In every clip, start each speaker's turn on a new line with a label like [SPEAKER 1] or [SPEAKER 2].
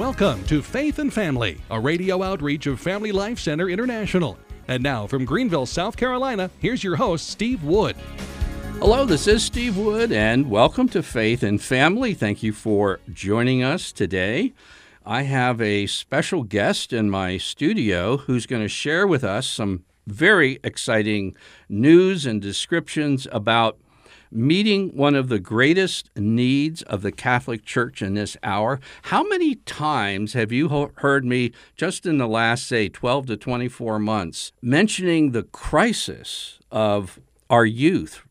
[SPEAKER 1] Welcome to Faith and Family, a radio outreach of Family Life Center International. And now from Greenville, South Carolina, here's your host, Steve Wood.
[SPEAKER 2] Hello, this is Steve Wood, and welcome to Faith and Family. Thank you for joining us today. I have a special guest in my studio who's going to share with us some very exciting news and descriptions about meeting one of the greatest needs of the Catholic Church in this hour. How many times have you heard me just in the last, say, 12 to 24 months mentioning the crisis of our youth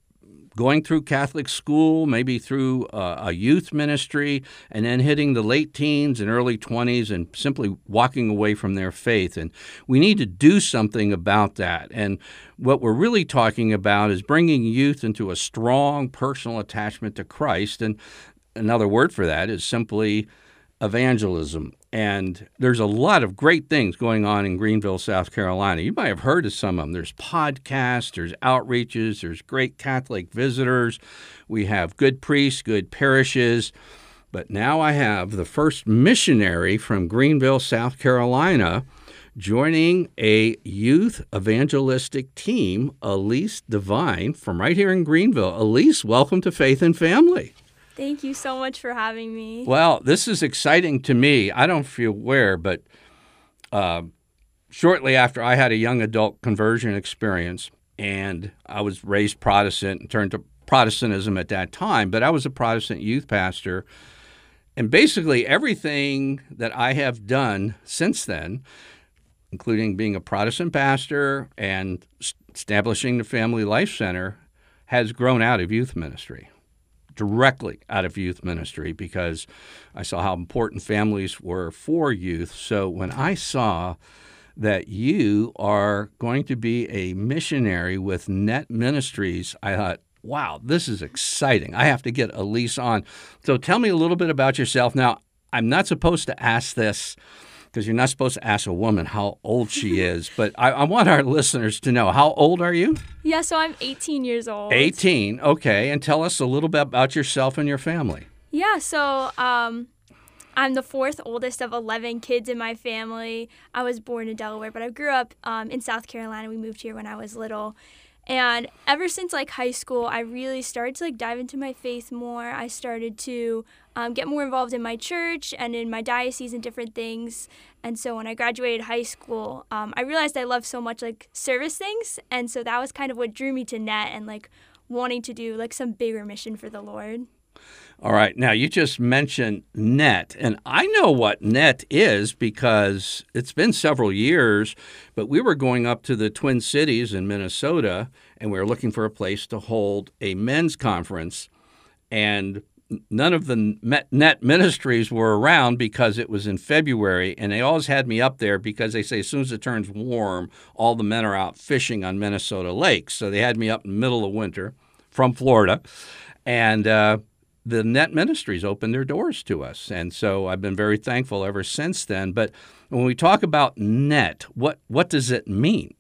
[SPEAKER 2] going through Catholic school, maybe through uh, a youth ministry, and then hitting the late teens and early 20s and simply walking away from their faith. And we need to do something about that. And what we're really talking about is bringing youth into a strong personal attachment to Christ. And another word for that is simply evangelism. And there's a lot of great things going on in Greenville, South Carolina. You might have heard of some of them. There's podcasts, there's outreaches, there's great Catholic visitors. We have good priests, good parishes. But now I have the first missionary from Greenville, South Carolina, joining a youth evangelistic team, Elise Devine, from right here in Greenville. Elise, welcome to Faith and Family.
[SPEAKER 3] Thank you so much for having me.
[SPEAKER 2] Well, this is exciting to me. I don't feel where, but uh, shortly after I had a young adult conversion experience, and I was raised Protestant and turned to Protestantism at that time, but I was a Protestant youth pastor. And basically, everything that I have done since then, including being a Protestant pastor and establishing the Family Life Center, has grown out of youth ministry directly out of youth ministry because I saw how important families were for youth. So when I saw that you are going to be a missionary with Net Ministries, I thought, wow, this is exciting. I have to get Elise on. So tell me a little bit about yourself. Now, I'm not supposed to ask this because you're not supposed to ask a woman how old she is. But I, I, want our listeners to know how old are you?
[SPEAKER 3] Yeah, so I'm 18 years old.
[SPEAKER 2] 18, okay. And tell us a little bit about yourself and your family.
[SPEAKER 3] Yeah, so um, I'm the fourth oldest of 11 kids in my family. I was born in Delaware, but I grew up um, in South Carolina. We moved here when I was little. And ever since like high school, I really started to like dive into my faith more. I started to um, get more involved in my church and in my diocese and different things. And so when I graduated high school, um, I realized I loved so much like service things, and so that was kind of what drew me to Net and like wanting to do like some bigger mission for the Lord.
[SPEAKER 2] All right. Now, you just mentioned NET, and I know what NET is because it's been several years, but we were going up to the Twin Cities in Minnesota and we were looking for a place to hold a men's conference. And none of the net ministries were around because it was in February, and they always had me up there because they say as soon as it turns warm, all the men are out fishing on Minnesota lakes. So they had me up in the middle of winter from Florida, and uh, the net ministries opened their doors to us, and so I've been very thankful ever since then. But when we talk about net, what what does it mean?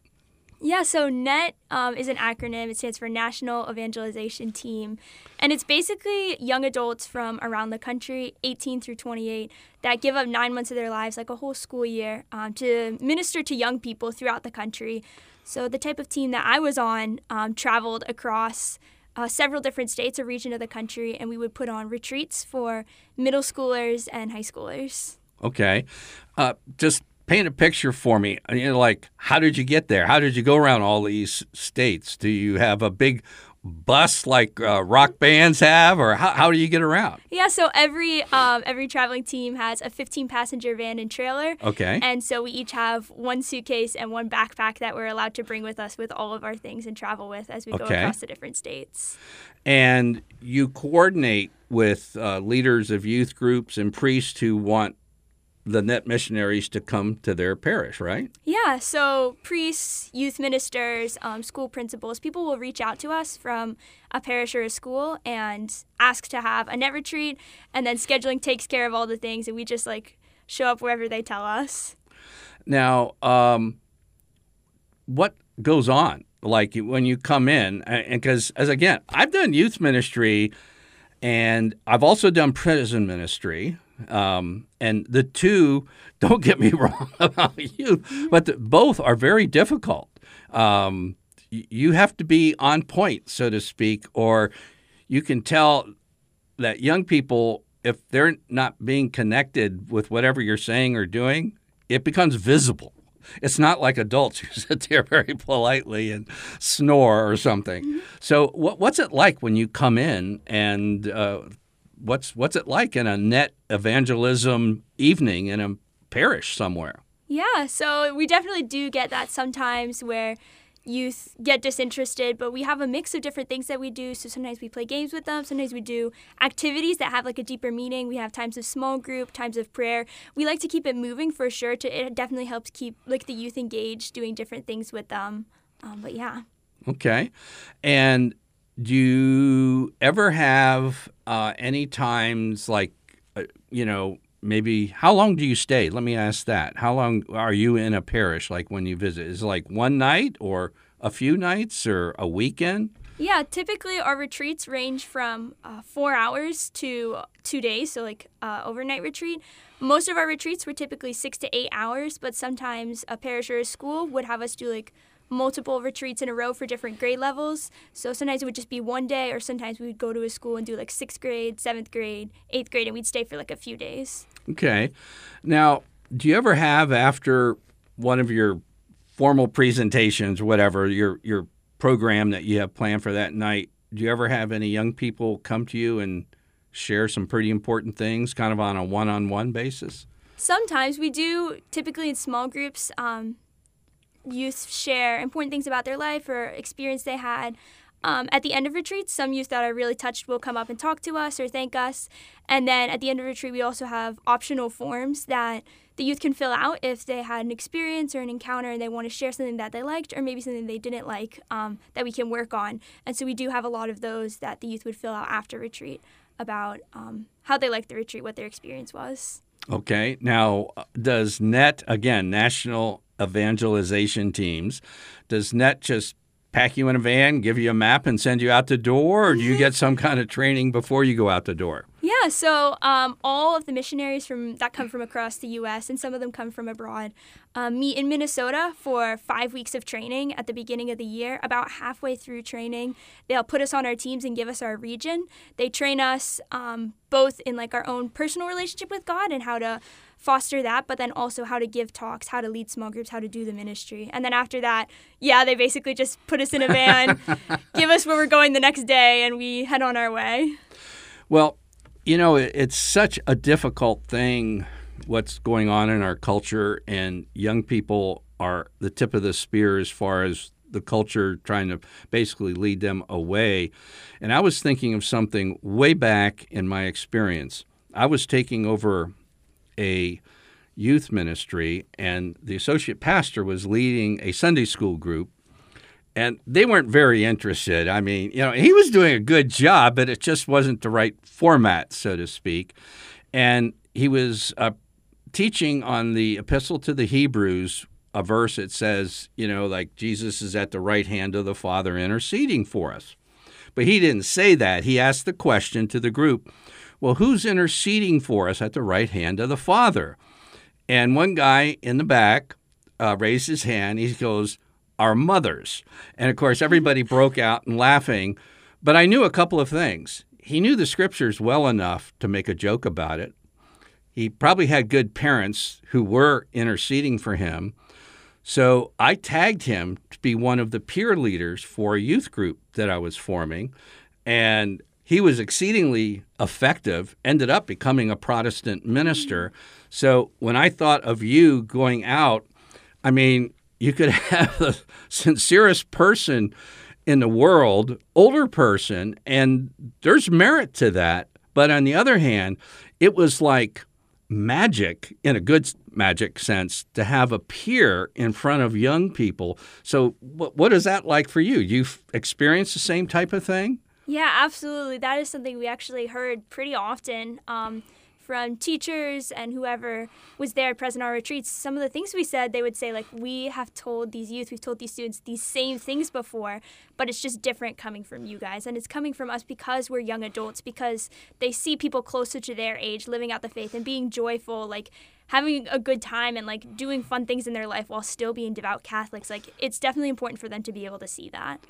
[SPEAKER 3] Yeah, so NET um, is an acronym. It stands for National Evangelization Team. And it's basically young adults from around the country, 18 through 28, that give up nine months of their lives, like a whole school year, um, to minister to young people throughout the country. So the type of team that I was on um, traveled across uh, several different states or region of the country, and we would put on retreats for middle schoolers and high schoolers.
[SPEAKER 2] Okay. Uh, just paint a picture for me. You know, like how did you get there? How did you go around all these states? Do you have a big bus like uh, rock bands have, or how, how do you get around?
[SPEAKER 3] Yeah, so every um, every traveling team has a 15 passenger van and trailer.
[SPEAKER 2] Okay.
[SPEAKER 3] And so we each have one suitcase and one backpack that we're allowed to bring with us with all of our things and travel with as we okay. go across the different states.
[SPEAKER 2] And you coordinate with uh, leaders of youth groups and priests who want the net missionaries to come to their parish, right?
[SPEAKER 3] Yeah, so priests, youth ministers, um, school principals, people will reach out to us from a parish or a school and ask to have a net retreat, and then scheduling takes care of all the things, and we just like show up wherever they tell us.
[SPEAKER 2] Now, um, what goes on? Like when you come in, and because as again, I've done youth ministry, and I've also done prison ministry Um, and the two, don't get me wrong about youth, but the, both are very difficult. Um, you have to be on point, so to speak, or you can tell that young people, if they're not being connected with whatever you're saying or doing, it becomes visible. It's not like adults who sit there very politely and snore or something. Mm-hmm. So, what, what's it like when you come in, and uh, what's what's it like in a net evangelism evening in a parish somewhere?
[SPEAKER 3] Yeah, so we definitely do get that sometimes where youth get disinterested, but we have a mix of different things that we do. So sometimes we play games with them, sometimes we do activities that have like a deeper meaning. We have times of small group, times of prayer. We like to keep it moving for sure. To it definitely helps keep like the youth engaged, doing different things with them. Um, but yeah.
[SPEAKER 2] Okay, and do you ever have uh, any times like uh, you know maybe how long do you stay? Let me ask that. How long are you in a parish like when you visit? Is it like one night or a few nights or a weekend?
[SPEAKER 3] Yeah, typically our retreats range from uh, four hours to two days, so like uh, overnight retreat. Most of our retreats were typically six to eight hours, but sometimes a parish or a school would have us do like multiple retreats in a row for different grade levels. So sometimes it would just be one day, or sometimes we would go to a school and do like sixth grade, seventh grade, eighth grade, and we'd stay for like a few days.
[SPEAKER 2] Okay. Now, do you ever have after one of your formal presentations, whatever your your program that you have planned for that night? Do you ever have any young people come to you and share some pretty important things, kind of on a one-on-one basis?
[SPEAKER 3] Sometimes we do, typically in small groups. Um, youth share important things about their life or experience they had. Um, at the end of retreats, some youth that are really touched will come up and talk to us or thank us. And then at the end of retreat, we also have optional forms that the youth can fill out if they had an experience or an encounter and they want to share something that they liked or maybe something they didn't like um, that we can work on. And so we do have a lot of those that the youth would fill out after retreat about um, how they liked the retreat, what their experience was.
[SPEAKER 2] Okay. Now, uh, does NET, again, National evangelization teams. Does NET just pack you in a van, give you a map, and send you out the door, or do you get some kind of training before you go out the door?
[SPEAKER 3] Yeah, so um, all of the missionaries from that come from across the U.S. and some of them come from abroad um, meet in Minnesota for five weeks of training at the beginning of the year. About halfway through training, they'll put us on our teams and give us our region. They train us um, both in like our own personal relationship with God and how to foster that, but then also how to give talks, how to lead small groups, how to do the ministry. And then after that, yeah, they basically just put us in a van, give us where we're going the next day, and we head on our way.
[SPEAKER 2] Well, you know, it's such a difficult thing what's going on in our culture, and young people are the tip of the spear as far as the culture trying to basically lead them away. And I was thinking of something way back in my experience. I was taking over a youth ministry, and the associate pastor was leading a Sunday school group. And they weren't very interested. I mean, you know, he was doing a good job, but it just wasn't the right format, so to speak. And he was uh, teaching on the Epistle to the Hebrews, a verse that says, you know, like Jesus is at the right hand of the Father interceding for us. But he didn't say that. He asked the question to the group well, who's interceding for us at the right hand of the Father? And one guy in the back uh, raised his hand. He goes, Our mothers. And of course, everybody broke out and laughing. But I knew a couple of things. He knew the scriptures well enough to make a joke about it. He probably had good parents who were interceding for him. So I tagged him to be one of the peer leaders for a youth group that I was forming. And he was exceedingly effective, ended up becoming a Protestant minister. So when I thought of you going out, I mean, you could have the sincerest person in the world, older person, and there's merit to that. But on the other hand, it was like magic in a good magic sense to have a peer in front of young people. So, what, what is that like for you? You've experienced the same type of thing?
[SPEAKER 3] Yeah, absolutely. That is something we actually heard pretty often um, from teachers and whoever was there present our retreats, some of the things we said, they would say, like, we have told these youth, we've told these students these same things before, but it's just different coming from you guys. And it's coming from us because we're young adults, because they see people closer to their age living out the faith and being joyful, like, having a good time and like doing fun things in their life while still being devout Catholics. Like it's definitely important for them to be able to see that.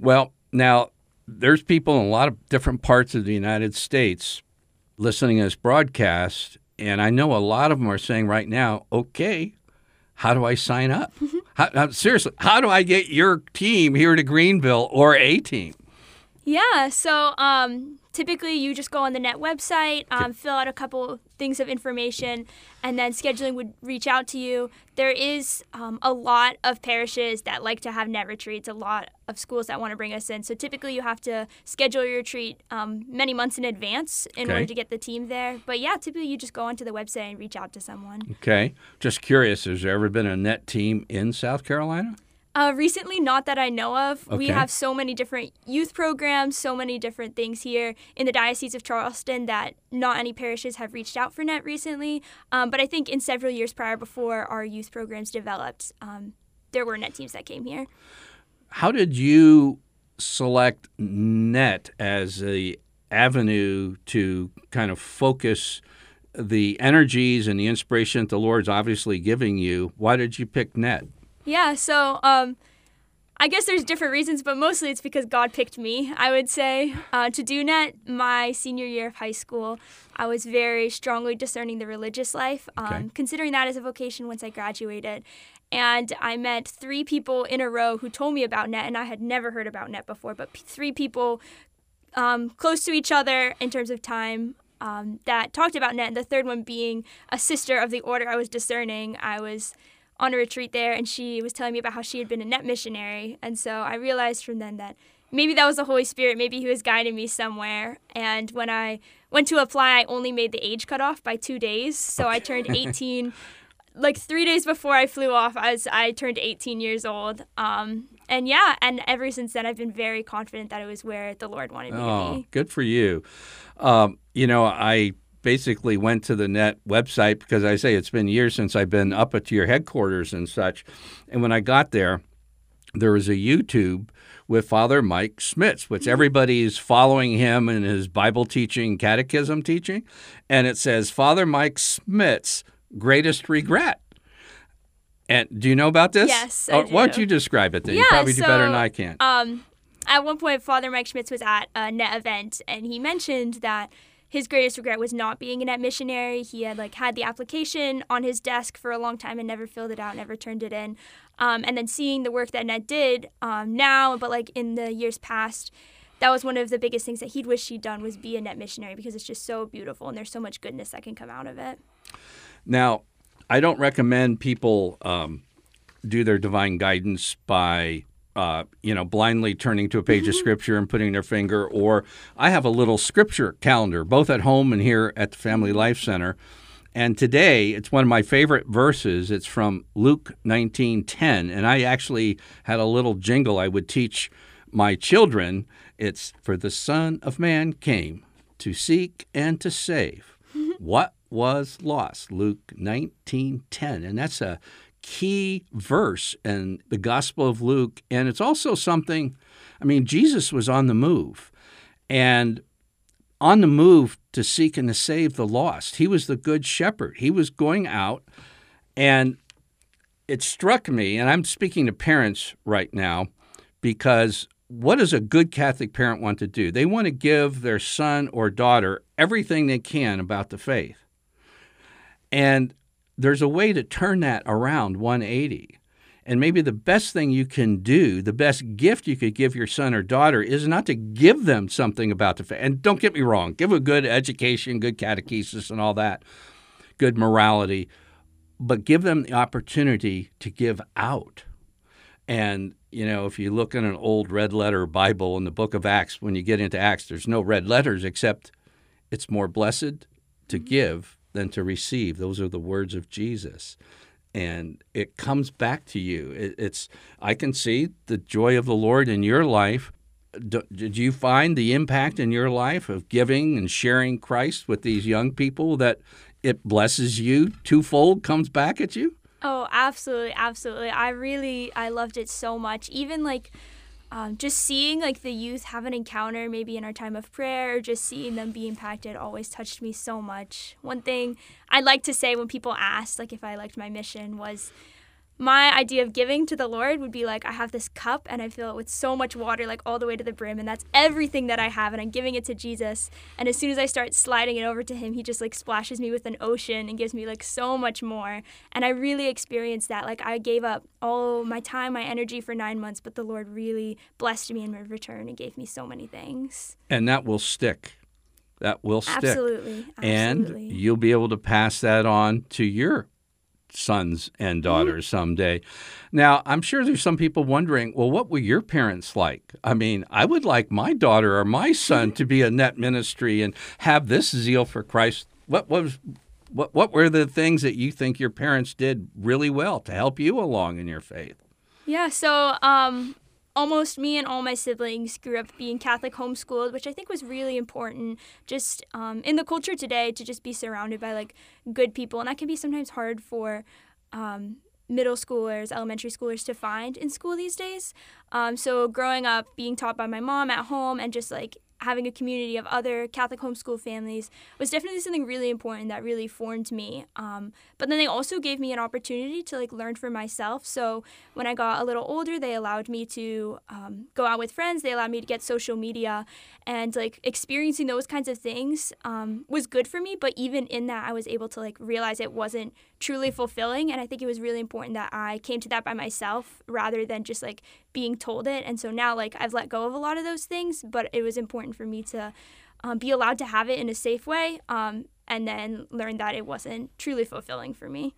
[SPEAKER 2] Well, now there's people in a lot of different parts of the United States listening to this broadcast, and I know a lot of them are saying right now, okay, how do I sign up? how, how, seriously, how do I get your team here to Greenville or a team?
[SPEAKER 3] Yeah, so um, typically you just go on the net website, um, fill out a couple things of information, and then scheduling would reach out to you. There is um, a lot of parishes that like to have net retreats, a lot of schools that want to bring us in. So typically you have to schedule your retreat um, many months in advance in
[SPEAKER 2] Okay.
[SPEAKER 3] order to get the team there. But yeah, typically you just go onto the website and reach out to someone.
[SPEAKER 2] Okay, just curious, has there ever been a net team in South Carolina?
[SPEAKER 3] Uh, recently, not that I know of. We have so many different youth programs, so many different things here in the Diocese of Charleston that not any parishes have reached out for net recently. Um, but I think in several years prior, before our youth programs developed, um, there were net teams that came here.
[SPEAKER 2] How did you select net as a avenue to kind of focus the energies and the inspiration that the Lord's obviously giving you? Why did you pick net?
[SPEAKER 3] Yeah, so um, I guess there's different reasons, but mostly it's because God picked me, I would say. Uh, to do net my senior year of high school, I was very strongly discerning the religious life, um,
[SPEAKER 2] Okay.
[SPEAKER 3] considering that as a vocation once I graduated. And I met three people in a row who told me about net, and I had never heard about net before, but p- three people um, close to each other in terms of time um, that talked about net. And the third one being a sister of the order I was discerning. I was on a retreat there, and she was telling me about how she had been a net missionary. And so I realized from then that maybe that was the Holy Spirit. Maybe He was guiding me somewhere. And when I went to apply, I only made the age cutoff by two days. So I turned 18. Like three days before I flew off, as I turned 18 years old. Um, and yeah, and ever since then, I've been very confident that it was where the Lord wanted me to
[SPEAKER 2] Oh,
[SPEAKER 3] be.
[SPEAKER 2] good for you. Um, you know, I basically went to the net website because I say it's been years since I've been up at your headquarters and such. And when I got there, there was a YouTube with Father Mike Schmitz, which everybody's following him in his Bible teaching, catechism teaching. And it says, Father Mike Schmitz, greatest regret. And do you know about this?
[SPEAKER 3] Yes, I
[SPEAKER 2] Or Why don't you describe it then? you
[SPEAKER 3] Yeah,
[SPEAKER 2] probably do better than I can.
[SPEAKER 3] Um, at one point, Father Mike Schmitz was at a net event, and he mentioned that his greatest regret was not being a net missionary. He had like had the application on his desk for a long time and never filled it out, never turned it in. Um, and then seeing the work that Net did um, now, but like in the years past, that was one of the biggest things that he'd wish he'd done was be a net missionary because it's just so beautiful and there's so much goodness that can come out of it.
[SPEAKER 2] Now, I don't recommend people um, do their divine guidance by, uh, you know, blindly turning to a page of mm-hmm. scripture and putting their finger. Or I have a little scripture calendar, both at home and here at the Family mm-hmm. Life Center. And today, it's one of my favorite verses. It's from Luke 19:10, and I actually had a little jingle I would teach my children. It's for the Son of Man came to seek and to save mm-hmm. what was lost. Luke 19:10, and that's a key verse in the Gospel of Luke, and it's also something. I mean, Jesus was on the move, and on the move to seek and to save the lost. He was the good shepherd. He was going out, and it struck me, and I'm speaking to parents right now, because what does a good Catholic parent want to do? They want to give their son or daughter everything they can about the faith. And there's a way to turn that around 180. And maybe the best thing you can do, the best gift you could give your son or daughter is not to give them something about the faith. And don't get me wrong, give a good education, good catechesis, and all that, good morality, but give them the opportunity to give out. And, you know, if you look in an old red letter Bible in the book of Acts, when you get into Acts, there's no red letters except it's more blessed to mm-hmm. give than to receive. Those are the words of Jesus. And it comes back to you. It, it's I can see the joy of the Lord in your life. d- did you find the impact in your life of giving and sharing Christ with these young people that it blesses you twofold, comes back at you?
[SPEAKER 3] Oh, absolutely, absolutely. I really, I loved it so much. Even like, um, just seeing like the youth have an encounter maybe in our time of prayer or just seeing them be impacted always touched me so much. One thing i'd like to say when people ask like if i liked my mission was my idea of giving to the Lord would be like I have this cup and I fill it with so much water, like all the way to the brim, and that's everything that I have, and I'm giving it to Jesus. And as soon as I start sliding it over to Him, He just like splashes me with an ocean and gives me like so much more. And I really experienced that. Like I gave up all my time, my energy for nine months, but the Lord really blessed me in return and gave me so many things.
[SPEAKER 2] And that will stick. That will stick.
[SPEAKER 3] Absolutely. Absolutely.
[SPEAKER 2] And you'll be able to pass that on to your sons and mm-hmm. daughters someday. Now, I'm sure there's some people wondering, well, what were your parents like? I mean, I would like my daughter or my son to be a net ministry and have this zeal for Christ. What was what what were the things that you think your parents did really well to help you along in your faith?
[SPEAKER 3] Yeah, so um almost me and all my siblings grew up being Catholic homeschooled, which I think was really important just um, in the culture today to just be surrounded by like good people. And that can be sometimes hard for um, middle schoolers, elementary schoolers to find in school these days. Um, so growing up, being taught by my mom at home and just like having a community of other Catholic homeschool families was definitely something really important that really formed me. Um, but then they also gave me an opportunity to like learn for myself. So when I got a little older, they allowed me to um, go out with friends. They allowed me to get social media, and like experiencing those kinds of things um, was good for me. But even in that, I was able to like realize it wasn't truly fulfilling. And I think it was really important that I came to that by myself rather than just like being told it. And so now, like, I've let go of a lot of those things, but it was important for me to um, be allowed to have it in a safe way um, and then learn that it wasn't truly fulfilling for me.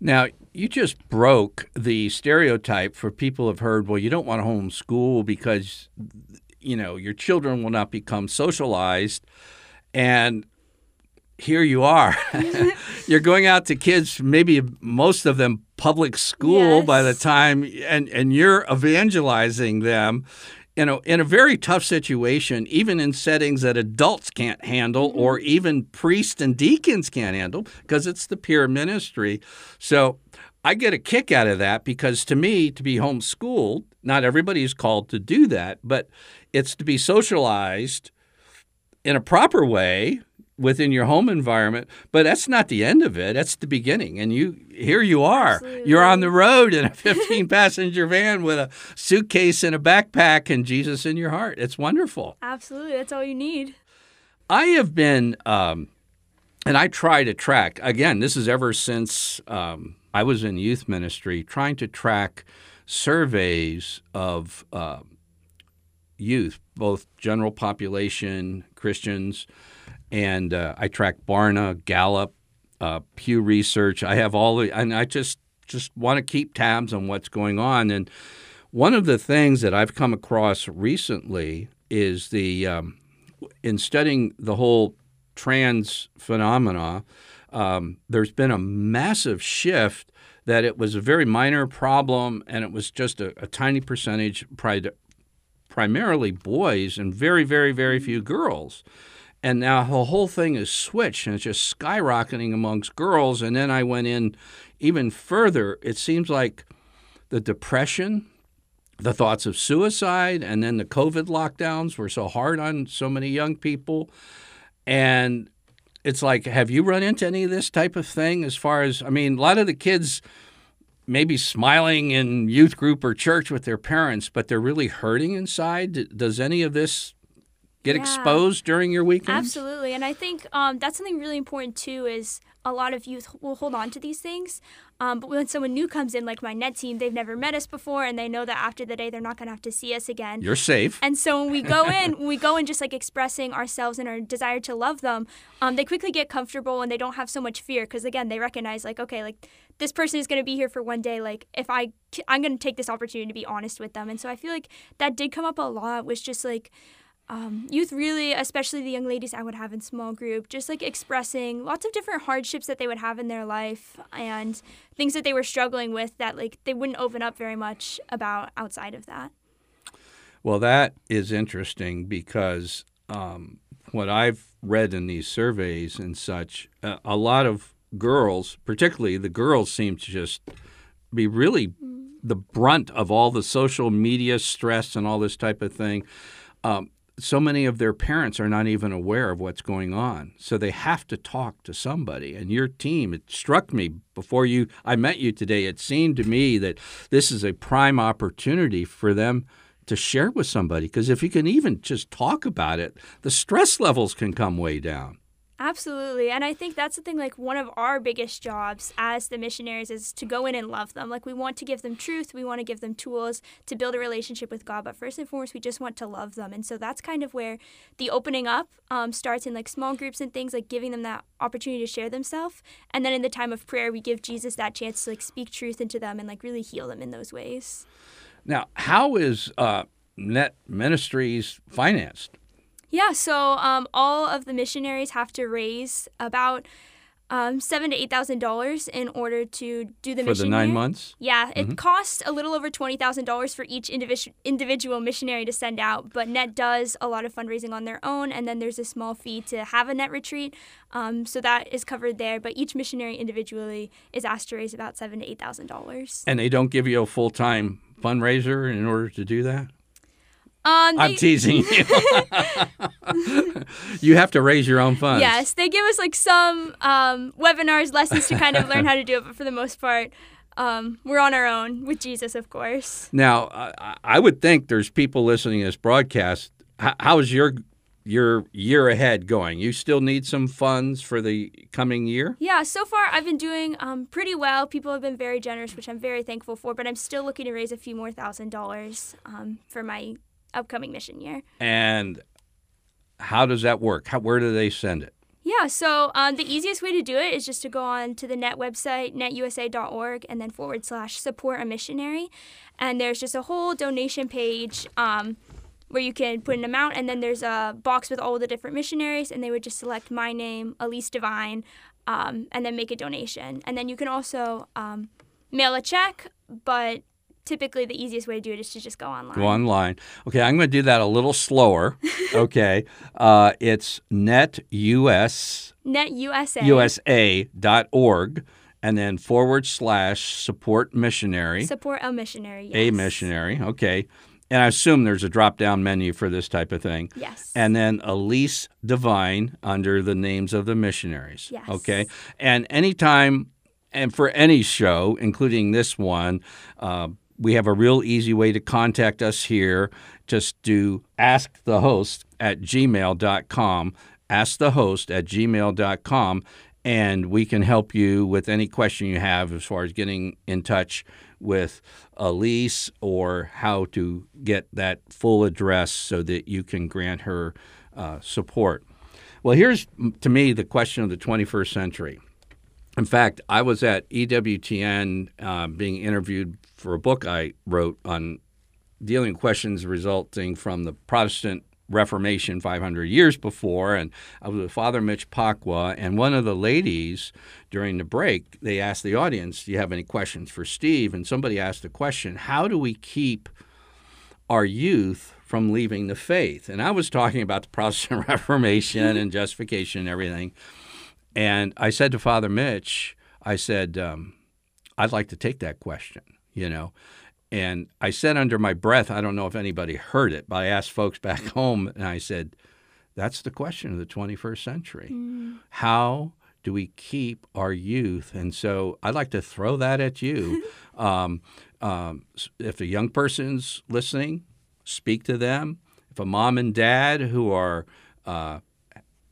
[SPEAKER 2] Now, you just broke the stereotype for people have heard, well, you don't want to homeschool because, you know, your children will not become socialized. And here you are. You're going out to kids, maybe most of them public school yes. by the time, and, and you're evangelizing them. You know, in a very tough situation, even in settings that adults can't handle, mm-hmm. or even priests and deacons can't handle, because it's the peer ministry. So I get a kick out of that because to me, to be homeschooled, not everybody is called to do that, but it's to be socialized in a proper way within your home environment but that's not the end of it that's the beginning and you here you are Absolutely. you're on the road in a 15 passenger van with a suitcase and a backpack and jesus in your heart it's wonderful
[SPEAKER 3] Absolutely. That's all you need.
[SPEAKER 2] i have been um, and i try to track again this is ever since um, i was in youth ministry trying to track surveys of uh, youth both general population christians and uh, I track Barna, Gallup, uh, Pew Research. I have all the, and I just just want to keep tabs on what's going on. And one of the things that I've come across recently is the um, in studying the whole trans phenomena. Um, there's been a massive shift that it was a very minor problem and it was just a, a tiny percentage, primarily boys and very, very, very few girls. And now the whole thing is switched and it's just skyrocketing amongst girls. And then I went in even further. It seems like the depression, the thoughts of suicide, and then the COVID lockdowns were so hard on so many young people. And it's like, have you run into any of this type of thing as far as, I mean, a lot of the kids maybe smiling in youth group or church with their parents, but they're really hurting inside. Does any of this get yeah. exposed during your weekends?
[SPEAKER 3] Absolutely. And I think um, that's something really important too is a lot of youth will hold on to these things. Um, but when someone new comes in, like my net team, they've never met us before, and they know that after the day they're not going to have to see us again.
[SPEAKER 2] You're safe.
[SPEAKER 3] And so when we go in, we go in just like expressing ourselves and our desire to love them, um, they quickly get comfortable and they don't have so much fear because again they recognize like okay like this person is going to be here for one day like if I I'm going to take this opportunity to be honest with them. And so I feel like that did come up a lot was just like um, youth really, especially the young ladies I would have in small group, just like expressing lots of different hardships that they would have in their life and things that they were struggling with that like they wouldn't open up very much about outside of that.
[SPEAKER 2] Well, that is interesting because um, what I've read in these surveys and such, uh, a lot of girls, particularly the girls, seem to just be really the brunt of all the social media stress and all this type of thing. Um, so many of their parents are not even aware of what's going on. So they have to talk to somebody. And your team, it struck me before you I met you today, it seemed to me that this is a prime opportunity for them to share with somebody because if you can even just talk about it, the stress levels can come way down.
[SPEAKER 3] Absolutely. And I think that's the thing, like, one of our biggest jobs as the missionaries is to go in and love them. Like, we want to give them truth, we want to give them tools to build a relationship with God. But first and foremost, we just want to love them. And so that's kind of where the opening up um, starts in like small groups and things, like giving them that opportunity to share themselves. And then in the time of prayer, we give Jesus that chance to like speak truth into them and like really heal them in those ways.
[SPEAKER 2] Now, how is uh, Net Ministries financed?
[SPEAKER 3] Yeah, so um, all of the missionaries have to raise about um, seven to eight thousand dollars in order to do the
[SPEAKER 2] for
[SPEAKER 3] mission.
[SPEAKER 2] the nine
[SPEAKER 3] year.
[SPEAKER 2] months.
[SPEAKER 3] Yeah, it costs a little over twenty thousand dollars for each individual individual missionary to send out. But Net does a lot of fundraising on their own, and then there's a small fee to have a Net retreat. Um, so that is covered there. But each missionary individually is asked to raise about seven to eight thousand dollars.
[SPEAKER 2] And they don't give you a full time fundraiser in order to do that?
[SPEAKER 3] Um,
[SPEAKER 2] I'm teasing you. you have to raise your own funds.
[SPEAKER 3] Yes, they give us like some um, webinars, lessons to kind of learn how to do it, but for the most part, um, we're on our own with Jesus, of course.
[SPEAKER 2] Now, I, I would think there's people listening to this broadcast. How, how is your your year ahead going? You still need some funds for the coming year?
[SPEAKER 3] Yeah, so far I've been doing um, pretty well. People have been very generous, which I'm very thankful for, but I'm still looking to raise a few more thousand dollars um, for my upcoming mission year.
[SPEAKER 2] And how does that work? How, where do they send it?
[SPEAKER 3] Yeah, so um, the easiest way to do it is just to go on to the net website, netusa.org, and then forward slash support a missionary. And there's just a whole donation page um, where you can put an amount, and then there's a box with all the different missionaries, and they would just select my name, Elise Devine, um, and then make a donation. And then you can also um, mail a check, but typically the easiest way to do it is to just go online.
[SPEAKER 2] Go online. Okay, I'm going to do that a little slower. Okay, uh, it's netus
[SPEAKER 3] NetUSA.
[SPEAKER 2] usa.org and then forward slash support missionary,
[SPEAKER 3] Support a missionary.
[SPEAKER 2] a missionary. Okay, and I assume there's a drop down menu for this type of thing.
[SPEAKER 3] Yes.
[SPEAKER 2] And then Elise Devine under the names of the missionaries.
[SPEAKER 3] Yes.
[SPEAKER 2] Okay. And anytime, and for any show, including this one, uh, we have a real easy way to contact us here. Just do ask the host at gmail.com. Ask the host at gmail.com. And we can help you with any question you have as far as getting in touch with Elise or how to get that full address so that you can grant her uh, support. Well, here's to me the question of the 21st century. In fact, I was at EWTN uh, being interviewed for a book I wrote on dealing with questions resulting from the Protestant Reformation 500 years before, and I was with Father Mitch Pacwa, and one of the ladies during the break, they asked the audience, "Do you have any questions for Steve?" And somebody asked the question, "How do we keep our youth from leaving the faith?" And I was talking about the Protestant Reformation and justification and everything, and I said to Father Mitch, I said, um, "I'd like to take that question," you know. And I said under my breath, I don't know if anybody heard it, but I asked folks back home and I said, that's the question of the 21st century. How do we keep our youth? And so I'd like to throw that at you. um, um, if a young person's listening, speak to them. If a mom and dad who are uh,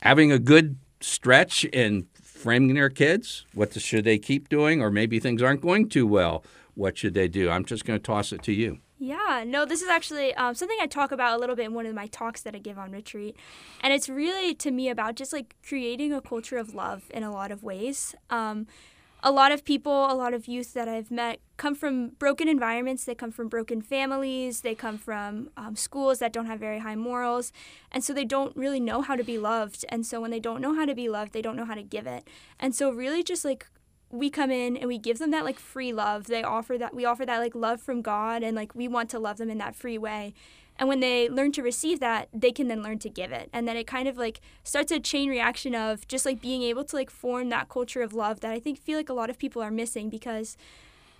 [SPEAKER 2] having a good stretch in framing their kids, what should they keep doing? Or maybe things aren't going too well. What should they do? I'm just going to toss it to you.
[SPEAKER 3] Yeah, no, this is actually um, something I talk about a little bit in one of my talks that I give on retreat. And it's really, to me, about just like creating a culture of love in a lot of ways. Um, a lot of people, a lot of youth that I've met come from broken environments. They come from broken families. They come from um, schools that don't have very high morals. And so they don't really know how to be loved. And so when they don't know how to be loved, they don't know how to give it. And so, really, just like we come in and we give them that like free love. They offer that we offer that like love from God and like we want to love them in that free way. And when they learn to receive that, they can then learn to give it. And then it kind of like starts a chain reaction of just like being able to like form that culture of love that I think feel like a lot of people are missing because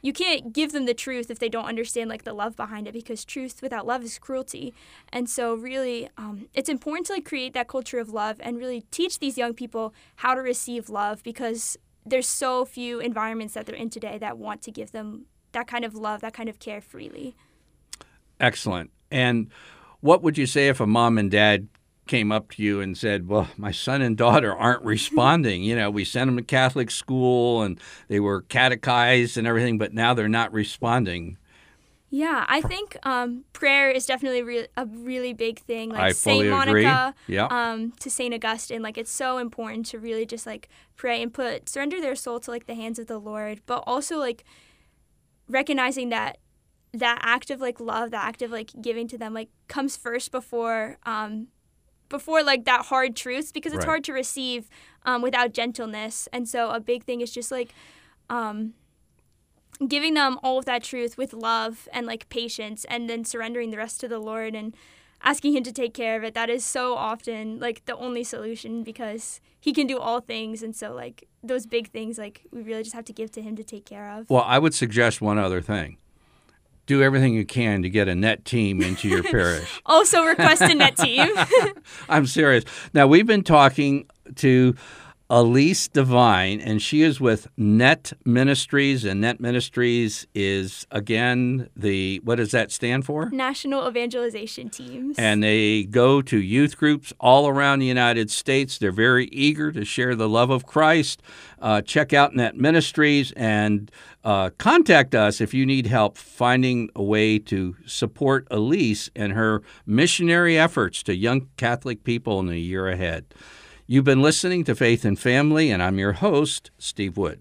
[SPEAKER 3] you can't give them the truth if they don't understand like the love behind it because truth without love is cruelty. And so really um, it's important to like create that culture of love and really teach these young people how to receive love because there's so few environments that they're in today that want to give them that kind of love that kind of care freely.
[SPEAKER 2] Excellent and what would you say if a mom and dad came up to you and said, "Well, my son and daughter aren't responding. you know, we sent them to Catholic school and they were catechized and everything, but now they're not responding."
[SPEAKER 3] Yeah, I think um, prayer is definitely re- a really big thing. Like
[SPEAKER 2] I
[SPEAKER 3] Saint Monica
[SPEAKER 2] yeah.
[SPEAKER 3] um, to Saint Augustine, like it's so important to really just like pray and put surrender their soul to like the hands of the Lord, but also like recognizing that that act of like love, that act of like giving to them, like comes first before um, before like that hard truths because it's
[SPEAKER 2] Right.
[SPEAKER 3] hard to receive um, without gentleness. And so a big thing is just like um, giving them all of that truth with love and like patience, and then surrendering the rest to the Lord and asking Him to take care of it. That is so often like the only solution because He can do all things, and so like those big things, like we really just have to give to Him to take care of.
[SPEAKER 2] Well, I would suggest one other thing. Do everything you can to get a net team into your parish.
[SPEAKER 3] Also, request a net team.
[SPEAKER 2] I'm serious. Now, we've been talking to Elise Devine, and she is with Net Ministries, and Net Ministries is, again, the what does that stand for?
[SPEAKER 3] National evangelization teams.
[SPEAKER 2] And they go to youth groups all around the United States. They're very eager to share the love of Christ. Uh, check out Net Ministries and uh, contact us if you need help finding a way to support Elise and her missionary efforts to young Catholic people in the year ahead. You've been listening to Faith and Family, and I'm your host, Steve Wood.